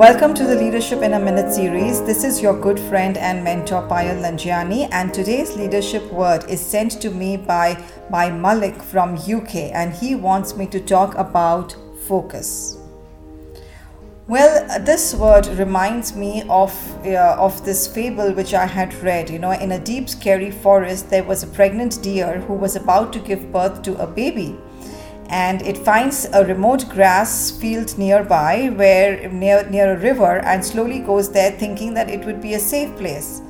Welcome to the Leadership in a Minute series. This is your good friend and mentor Payal Nanjiani, and today's leadership word is sent to me by by Malik from UK, and he wants me to talk about focus. Well, this word reminds me of uh, of this fable which I had read. You know, in a deep, scary forest, there was a pregnant deer who was about to give birth to a baby and it finds a remote grass field nearby where near near a river and slowly goes there thinking that it would be a safe place.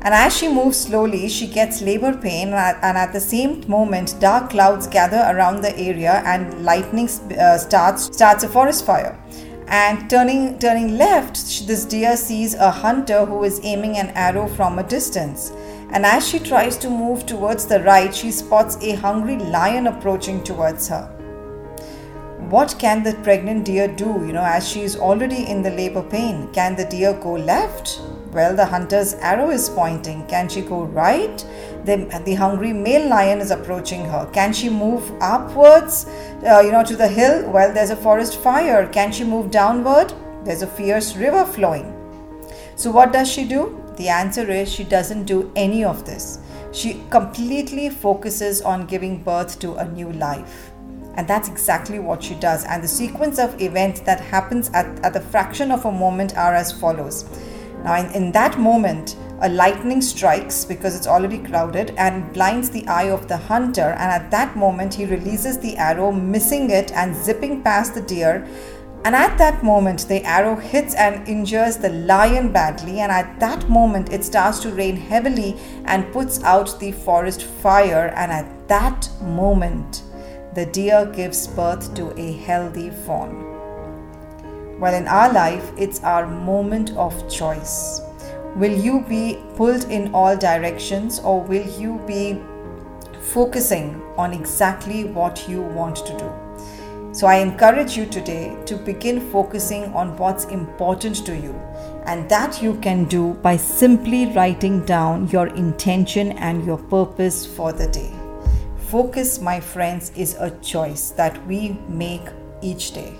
And as she moves slowly she gets labor pain and at the same moment dark clouds gather around the area and lightning uh, starts starts a forest fire. And turning turning left this deer sees a hunter who is aiming an arrow from a distance. And as she tries to move towards the right she spots a hungry lion approaching towards her what can the pregnant deer do, you know, as she is already in the labor pain? Can the deer go left? Well, the hunter's arrow is pointing. Can she go right? The, the hungry male lion is approaching her. Can she move upwards, uh, you know, to the hill? Well, there's a forest fire. Can she move downward? There's a fierce river flowing. So, what does she do? The answer is she doesn't do any of this. She completely focuses on giving birth to a new life. And that's exactly what she does. And the sequence of events that happens at, at the fraction of a moment are as follows. Now, in, in that moment, a lightning strikes because it's already crowded and blinds the eye of the hunter. And at that moment, he releases the arrow, missing it and zipping past the deer. And at that moment, the arrow hits and injures the lion badly. And at that moment, it starts to rain heavily and puts out the forest fire. And at that moment, the deer gives birth to a healthy fawn. Well, in our life, it's our moment of choice. Will you be pulled in all directions or will you be focusing on exactly what you want to do? So, I encourage you today to begin focusing on what's important to you, and that you can do by simply writing down your intention and your purpose for the day. Focus, my friends, is a choice that we make each day.